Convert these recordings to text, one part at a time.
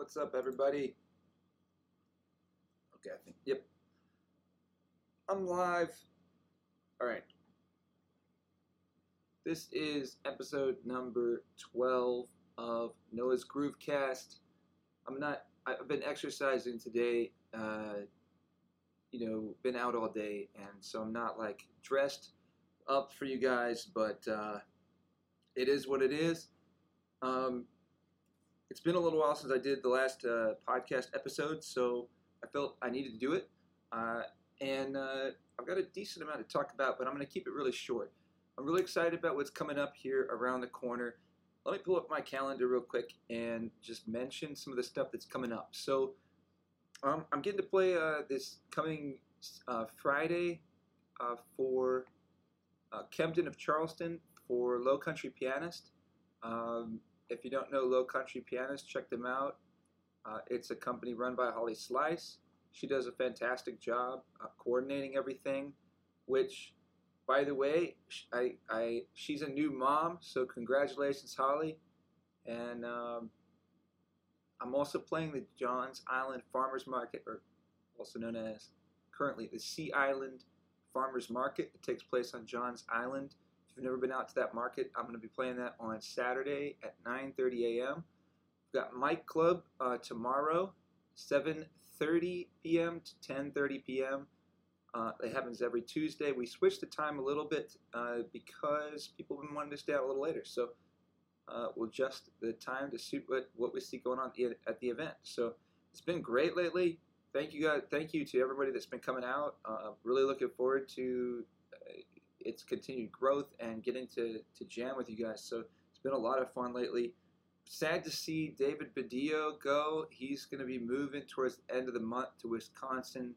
What's up, everybody? Okay, I think, yep. I'm live. All right. This is episode number 12 of Noah's Groovecast. I'm not, I've been exercising today, uh, you know, been out all day, and so I'm not like dressed up for you guys, but uh, it is what it is. Um, it's been a little while since I did the last uh, podcast episode, so I felt I needed to do it. Uh, and uh, I've got a decent amount to talk about, but I'm going to keep it really short. I'm really excited about what's coming up here around the corner. Let me pull up my calendar real quick and just mention some of the stuff that's coming up. So um, I'm getting to play uh, this coming uh, Friday uh, for Kempton of Charleston for Low Country Pianist. Um, if you don't know Low Country Pianist, check them out. Uh, it's a company run by Holly Slice. She does a fantastic job uh, coordinating everything, which, by the way, I, I, she's a new mom, so congratulations, Holly. And um, I'm also playing the Johns Island Farmers Market, or also known as currently the Sea Island Farmers Market. It takes place on Johns Island you've never been out to that market, I'm going to be playing that on Saturday at 9:30 a.m. We've got Mic Club uh, tomorrow, 7:30 p.m. to 10:30 p.m. Uh, it happens every Tuesday. We switched the time a little bit uh, because people have been wanting to stay out a little later. So uh, we'll adjust the time to suit what, what we see going on at the event. So it's been great lately. Thank you guys. Thank you to everybody that's been coming out. Uh, really looking forward to its continued growth and getting to, to jam with you guys. So it's been a lot of fun lately. Sad to see David Badillo go. He's going to be moving towards the end of the month to Wisconsin.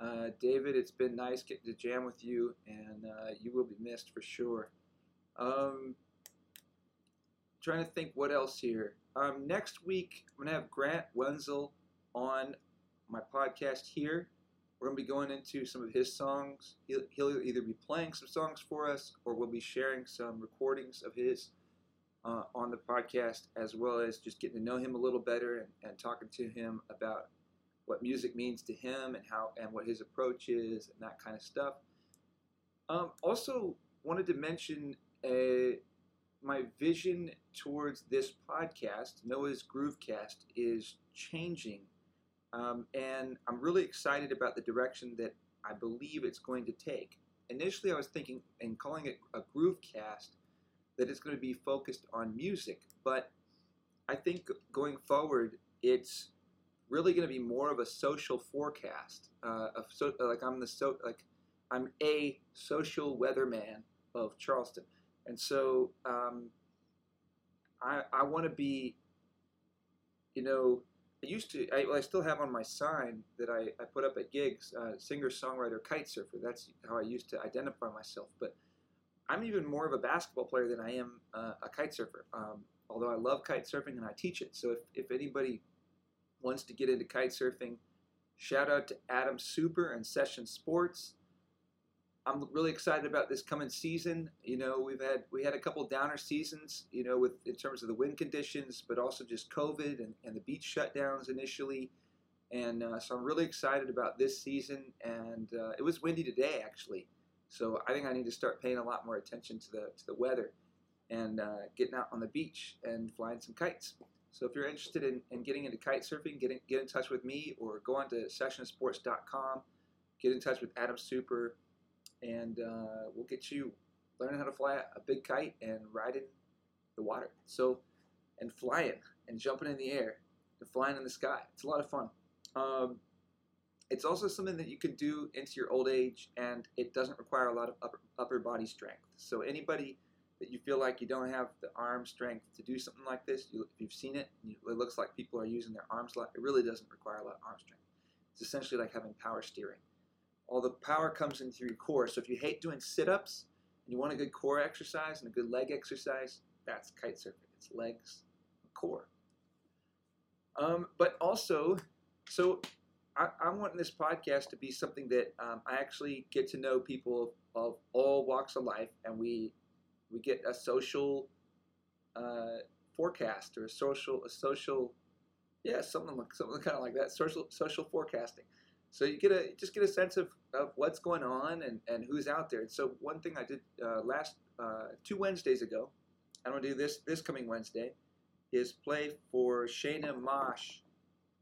Uh, David, it's been nice getting to jam with you, and uh, you will be missed for sure. Um, trying to think what else here. Um, next week, I'm going to have Grant Wenzel on my podcast here. We're going to be going into some of his songs. He'll, he'll either be playing some songs for us or we'll be sharing some recordings of his uh, on the podcast, as well as just getting to know him a little better and, and talking to him about what music means to him and how and what his approach is and that kind of stuff. Um, also, wanted to mention a, uh, my vision towards this podcast, Noah's Groovecast, is changing um, and I'm really excited about the direction that I believe it's going to take. Initially, I was thinking and calling it a groove cast that it's going to be focused on music, but I think going forward, it's really going to be more of a social forecast. Uh, of so, like I'm the so like I'm a social weatherman of Charleston, and so um, I I want to be, you know, I used to, I, well, I still have on my sign that I, I put up at gigs, uh, singer, songwriter, kite surfer. That's how I used to identify myself. But I'm even more of a basketball player than I am uh, a kite surfer. Um, although I love kite surfing and I teach it. So if, if anybody wants to get into kite surfing, shout out to Adam Super and Session Sports. I'm really excited about this coming season. You know, we've had we had a couple downer seasons, you know, with in terms of the wind conditions, but also just COVID and, and the beach shutdowns initially. And uh, so I'm really excited about this season. And uh, it was windy today, actually. So I think I need to start paying a lot more attention to the to the weather and uh, getting out on the beach and flying some kites. So if you're interested in, in getting into kite surfing, get in, get in touch with me or go on to sessionsports.com. Get in touch with Adam Super and uh, we'll get you learning how to fly a big kite and riding the water. So, and flying and jumping in the air and flying in the sky. It's a lot of fun. Um, it's also something that you can do into your old age, and it doesn't require a lot of upper, upper body strength. So anybody that you feel like you don't have the arm strength to do something like this, you, if you've seen it, it looks like people are using their arms a lot. It really doesn't require a lot of arm strength. It's essentially like having power steering all the power comes into your core. So if you hate doing sit-ups and you want a good core exercise and a good leg exercise, that's kite surfing. It's legs, core. Um, but also, so I, I want this podcast to be something that um, I actually get to know people of, of, all walks of life, and we we get a social uh, forecast or a social a social Yeah, something like something kind of like that. Social social forecasting. So you get a just get a sense of, of what's going on and, and who's out there. So one thing I did uh, last uh, two Wednesdays ago, I'm gonna do this this coming Wednesday, is play for Shayna Mosh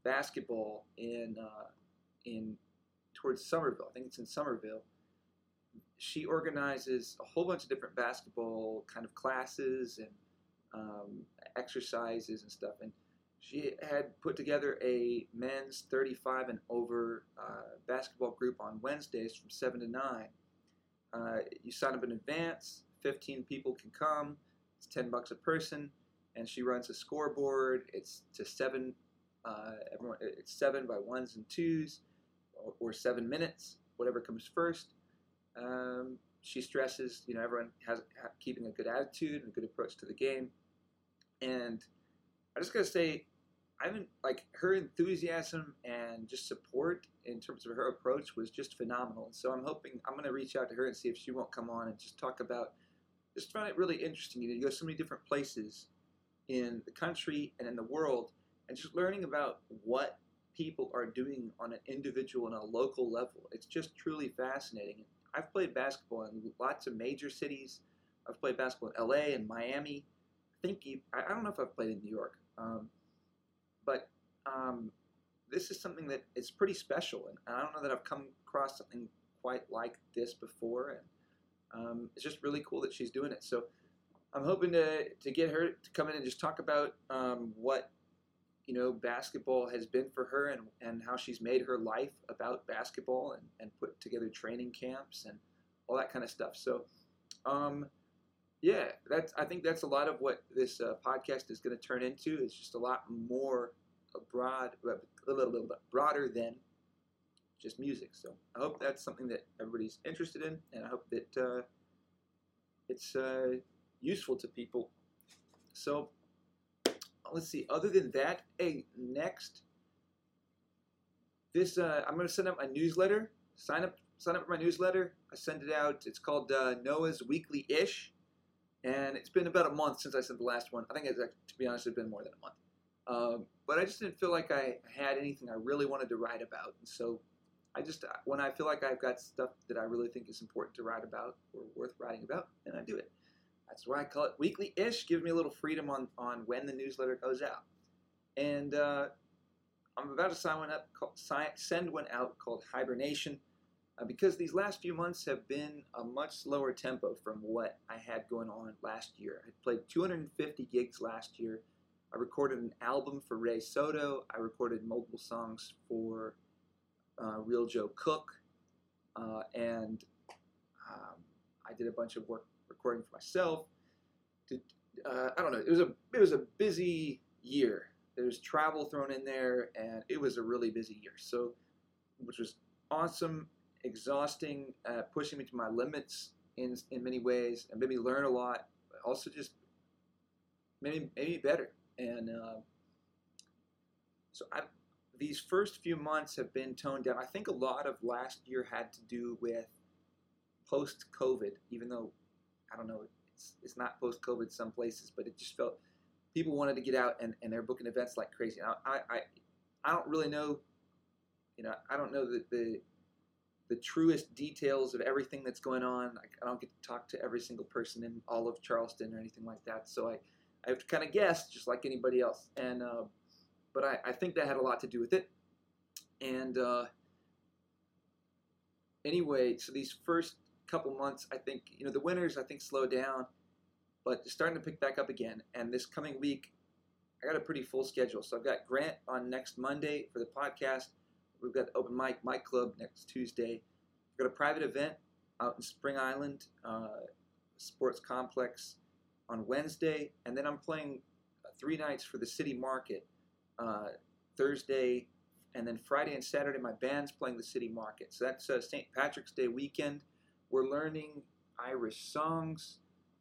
basketball in uh, in towards Summerville. I think it's in Summerville. She organizes a whole bunch of different basketball kind of classes and um, exercises and stuff. And she had put together a men's 35 and over uh, basketball group on Wednesdays from 7 to 9. Uh, you sign up in advance, 15 people can come, it's 10 bucks a person, and she runs a scoreboard. It's to seven, uh, everyone, it's seven by ones and twos, or, or seven minutes, whatever comes first. Um, she stresses, you know, everyone has keeping a good attitude and a good approach to the game. And I just gotta say, I haven't like her enthusiasm and just support in terms of her approach was just phenomenal. So I'm hoping I'm gonna reach out to her and see if she won't come on and just talk about. Just find it really interesting. You know, you go so many different places in the country and in the world, and just learning about what people are doing on an individual and a local level. It's just truly fascinating. I've played basketball in lots of major cities. I've played basketball in LA and Miami. I think I don't know if I've played in New York. Um, but um, this is something that is pretty special, and I don't know that I've come across something quite like this before, and um, it's just really cool that she's doing it. So I'm hoping to to get her to come in and just talk about um, what you know basketball has been for her and, and how she's made her life about basketball and, and put together training camps and all that kind of stuff. So um, yeah, that's I think that's a lot of what this uh, podcast is going to turn into. It's just a lot more broad, a little bit broader than just music. So I hope that's something that everybody's interested in, and I hope that uh, it's uh, useful to people. So let's see. Other than that, hey, next, this uh, I'm going to send out my newsletter. Sign up, sign up for my newsletter. I send it out. It's called uh, Noah's Weekly Ish and it's been about a month since I sent the last one. I think it's to be honest, it's been more than a month. Um, but I just didn't feel like I had anything I really wanted to write about, and so I just uh, when I feel like I've got stuff that I really think is important to write about or worth writing about, then I do it. That's why I call it weekly-ish. Gives me a little freedom on on when the newsletter goes out, and uh, I'm about to sign one up. Send one out called Hibernation uh, because these last few months have been a much slower tempo from what I had going on last year. I played 250 gigs last year. I recorded an album for Ray Soto. I recorded multiple songs for uh, Real Joe Cook, uh, and um, I did a bunch of work recording for myself. Did, uh, I don't know. It was a it was a busy year. There was travel thrown in there, and it was a really busy year. So, which was awesome exhausting, uh, pushing me to my limits in in many ways, and made me learn a lot. Also, just made me, made me better. And uh, so, I, these first few months have been toned down. I think a lot of last year had to do with post COVID, even though I don't know, it's, it's not post COVID some places, but it just felt people wanted to get out and, and they're booking events like crazy. I, I, I don't really know, you know, I don't know the, the the truest details of everything that's going on. I, I, don't get to talk to every single person in all of Charleston or anything like that. So I, I have to kind of guess, just like anybody else. And uh, but I, I, think that had a lot to do with it. And uh, anyway, so these first couple months, I think you know the winters I think slowed down, but starting to pick back up again. And this coming week, I got a pretty full schedule. So I've got Grant on next Monday for the podcast. We've got open mic, Mic Club next Tuesday. We've got a private event out in Spring Island, uh, Sports Complex on Wednesday, and then I'm playing three nights for the City Market uh, Thursday, and then Friday and Saturday my band's playing the City Market. So that's uh, St. Patrick's Day weekend. We're learning Irish songs,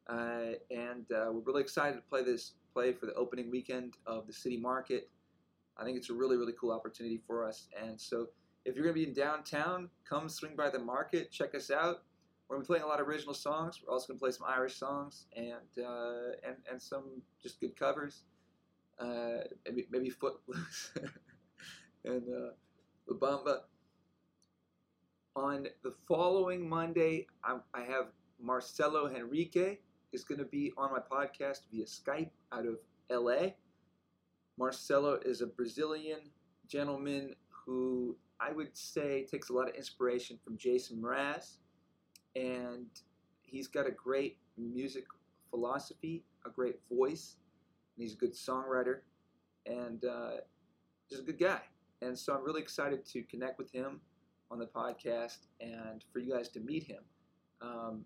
uh, and uh, we're really excited to play this play for the opening weekend of the City Market. I think it's a really, really cool opportunity for us. And so if you're going to be in downtown, come swing by the market, check us out. We're going to be playing a lot of original songs. We're also going to play some Irish songs and, uh, and, and some just good covers. uh, maybe maybe Footloose, and uh, La Bamba. On the following Monday, I, I have Marcelo Henrique is going to be on my podcast via Skype out of LA. Marcelo is a Brazilian gentleman who I would say takes a lot of inspiration from Jason Mraz, and he's got a great music philosophy, a great voice, and he's a good songwriter, and uh, just a good guy. And so I'm really excited to connect with him on the podcast and for you guys to meet him. Um,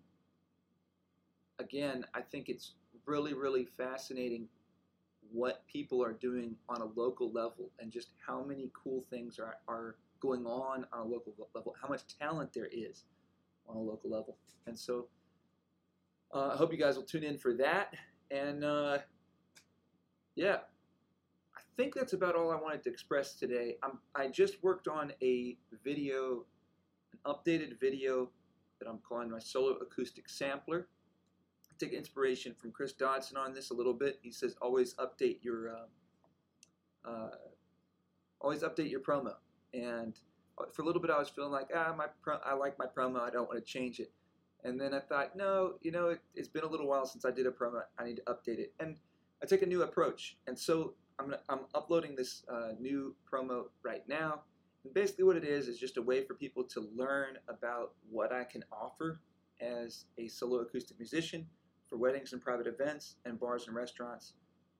again, I think it's really, really fascinating what people are doing on a local level and just how many cool things are, are going on on a local level, how much talent there is on a local level. And so uh, I hope you guys will tune in for that. And uh, yeah, I think that's about all I wanted to express today. I'm, I just worked on a video, an updated video that I'm calling my solo acoustic sampler take inspiration from Chris Dodson on this a little bit. He says always update your uh, uh, always update your promo. And for a little bit, I was feeling like ah, my pro- I like my promo. I don't want to change it. And then I thought, no, you know, it, has been a little while since I did a promo. I need to update it. And I take a new approach. And so I'm gonna, I'm uploading this uh, new promo right now. And basically, what it is is just a way for people to learn about what I can offer as a solo acoustic musician for weddings and private events and bars and restaurants.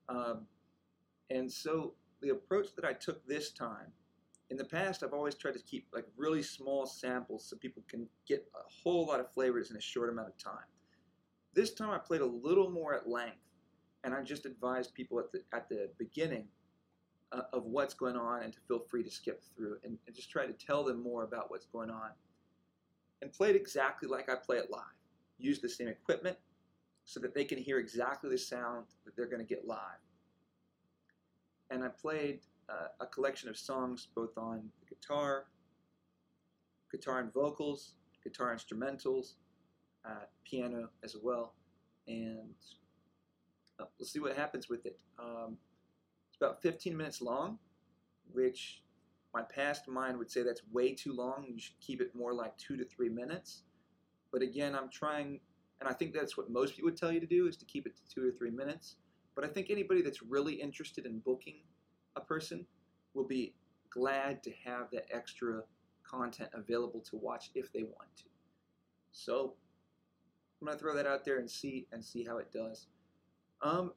Um, and so the approach that I took this time, in the past, I've always tried to keep like really small samples so people can get a whole lot of flavors in a short amount of time. This time I played a little more at length, and I just advised people at the at the beginning uh, of what's going on and to feel free to skip through and, and just try to tell them more about what's going on. And played exactly like I play it live. Used the same equipment, so that they can hear exactly the sound that they're going to get live. And I played uh, a collection of songs both on the guitar, guitar and vocals, guitar instrumentals, uh, piano as well, and uh, we'll see what happens with it. Um, it's about 15 minutes long, which my past mind would say that's way too long. You should keep it more like two to three minutes. But again, I'm trying and I think that's what most people would tell you to do is to keep it to two or three minutes. But I think anybody that's really interested in booking a person will be glad to have that extra content available to watch if they want to. So I'm gonna throw that out there and see and see how it does. Um,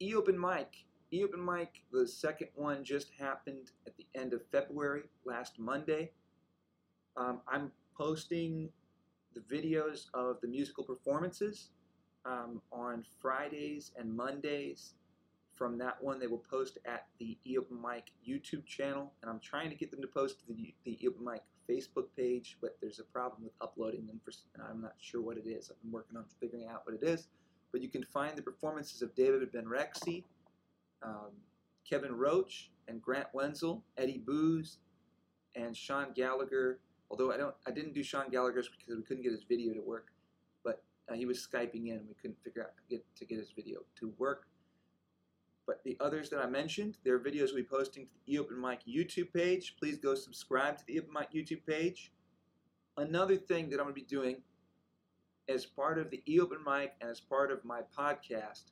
e-open mic. E-open mic, the second one just happened at the end of February, last Monday. Um, I'm posting the videos of the musical performances um, on Fridays and Mondays. From that one, they will post at the eOpen Mic YouTube channel, and I'm trying to get them to post to the, the Mic Facebook page, but there's a problem with uploading them, for, and I'm not sure what it is. I've been working on figuring out what it is. But you can find the performances of David Ben-Rexy, um, Kevin Roche, and Grant Wenzel, Eddie Booz, and Sean Gallagher, Although I don't, I didn't do Sean Gallagher's because we couldn't get his video to work, but uh, he was skyping in. We couldn't figure out get, to get his video to work. But the others that I mentioned, their videos will be posting to the eOpen Mic YouTube page. Please go subscribe to the eOpen Mic YouTube page. Another thing that I'm going to be doing as part of the eOpen Mic and as part of my podcast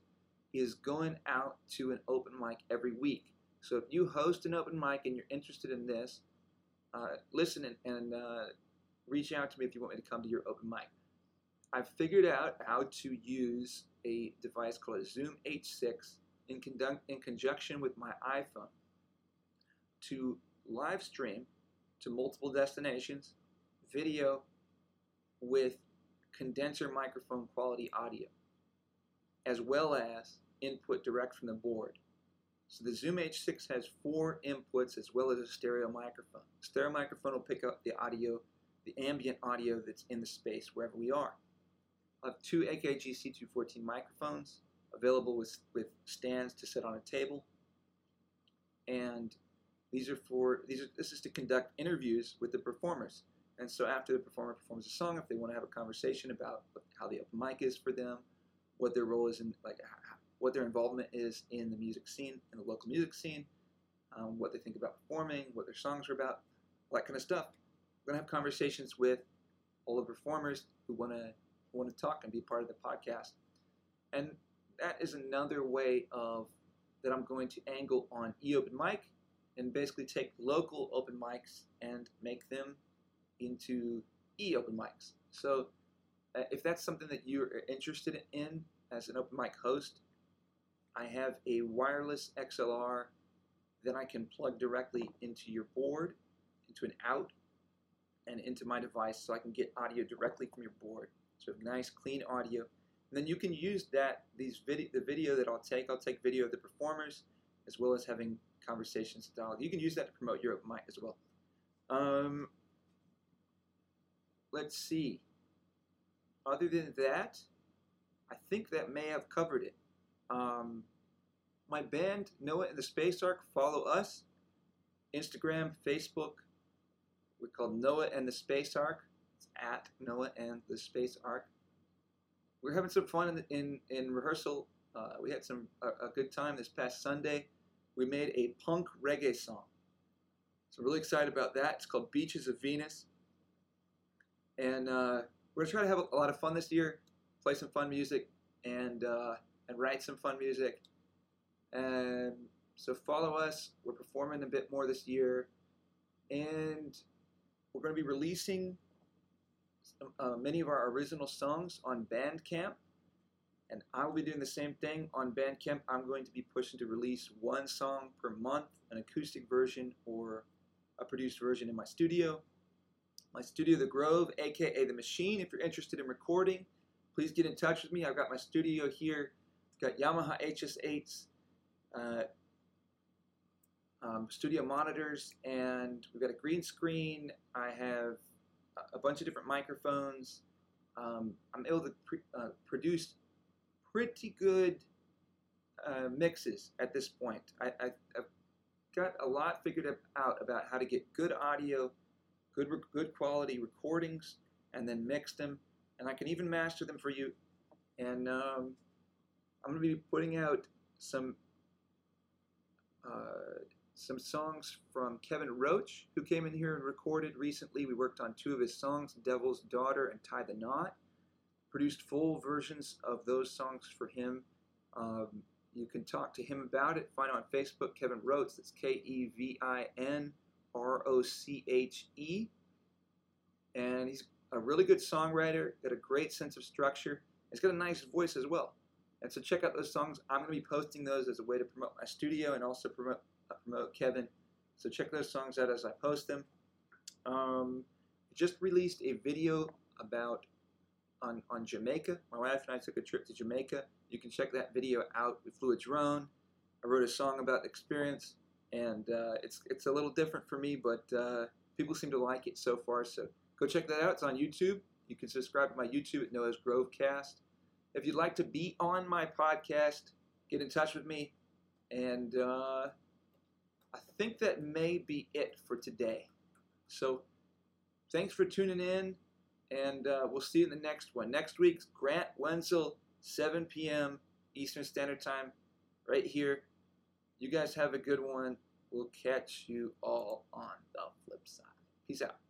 is going out to an open mic every week. So if you host an open mic and you're interested in this, uh, listen and, and uh, reach out to me if you want me to come to your open mic. I've figured out how to use a device called a Zoom H6 in, conduct, in conjunction with my iPhone to live stream to multiple destinations video with condenser microphone quality audio, as well as input direct from the board. So the Zoom H6 has four inputs as well as a stereo microphone. The stereo microphone will pick up the audio, the ambient audio that's in the space wherever we are. I have two AKG C214 microphones available with, with stands to sit on a table. And these are for these are this is to conduct interviews with the performers. And so after the performer performs a song, if they want to have a conversation about how the open mic is for them, what their role is in like what their involvement is in the music scene, in the local music scene, um, what they think about performing, what their songs are about, all that kind of stuff. We're gonna have conversations with all the performers who wanna want to talk and be part of the podcast, and that is another way of that I'm going to angle on e-open mic and basically take local open mics and make them into e-open mics. So uh, if that's something that you're interested in as an open mic host, I have a wireless XLR that I can plug directly into your board, into an out, and into my device so I can get audio directly from your board. So nice clean audio. And then you can use that these video the video that I'll take, I'll take video of the performers as well as having conversations dialogue. You can use that to promote your open mic as well. Um, let's see. Other than that, I think that may have covered it. Um, my band, Noah and the Space Ark, follow us. Instagram, Facebook. We're called Noah and the Space Ark. It's at Noah and the Space Ark. We're having some fun in, in, in rehearsal. Uh, we had some a, a good time this past Sunday. We made a punk reggae song. So really excited about that. It's called Beaches of Venus. And uh, we're going to try to have a lot of fun this year, play some fun music, and, uh, and write some fun music. And so follow us. We're performing a bit more this year. And we're going to be releasing uh, many of our original songs on Bandcamp. And I will be doing the same thing on Bandcamp. I'm going to be pushing to release one song per month, an acoustic version or a produced version in my studio. My studio, The Grove, aka The Machine. If you're interested in recording, please get in touch with me. I've got my studio here. Got Yamaha HS8s, uh, um, studio monitors, and we've got a green screen. I have a bunch of different microphones. Um, I'm able to uh, produce pretty good uh, mixes at this point. I, have got a lot figured out about how to get good audio, good good quality recordings, and then mix them. And I can even master them for you. And um, I'm going to be putting out some uh, some songs from Kevin Roche, who came in here and recorded recently. We worked on two of his songs, Devil's Daughter and Tie the Knot produced full versions of those songs for him. Um, you can talk to him about it. Find him on Facebook, Kevin Roche. That's K E V I N R O C H E. And he's a really good songwriter, got a great sense of structure. He's got a nice voice as well. And so check out those songs. I'm going to be posting those as a way to promote my studio and also promote, uh, promote Kevin. So check those songs out as I post them. Um, just released a video about on, on Jamaica. My wife and I took a trip to Jamaica. You can check that video out. We flew a drone. I wrote a song about the experience, and uh, it's it's a little different for me, but uh, people seem to like it so far. So go check that out. It's on YouTube. You can subscribe to my YouTube at Noah's Groovecast. If you'd like to be on my podcast, get in touch with me. And uh, I think that may be it for today. So thanks for tuning in and uh, we'll see you in the next one. Next week's Grant Wenzel, 7 p.m. Eastern Standard Time, right here. You guys have a good one. We'll catch you all on the flip side. Peace out.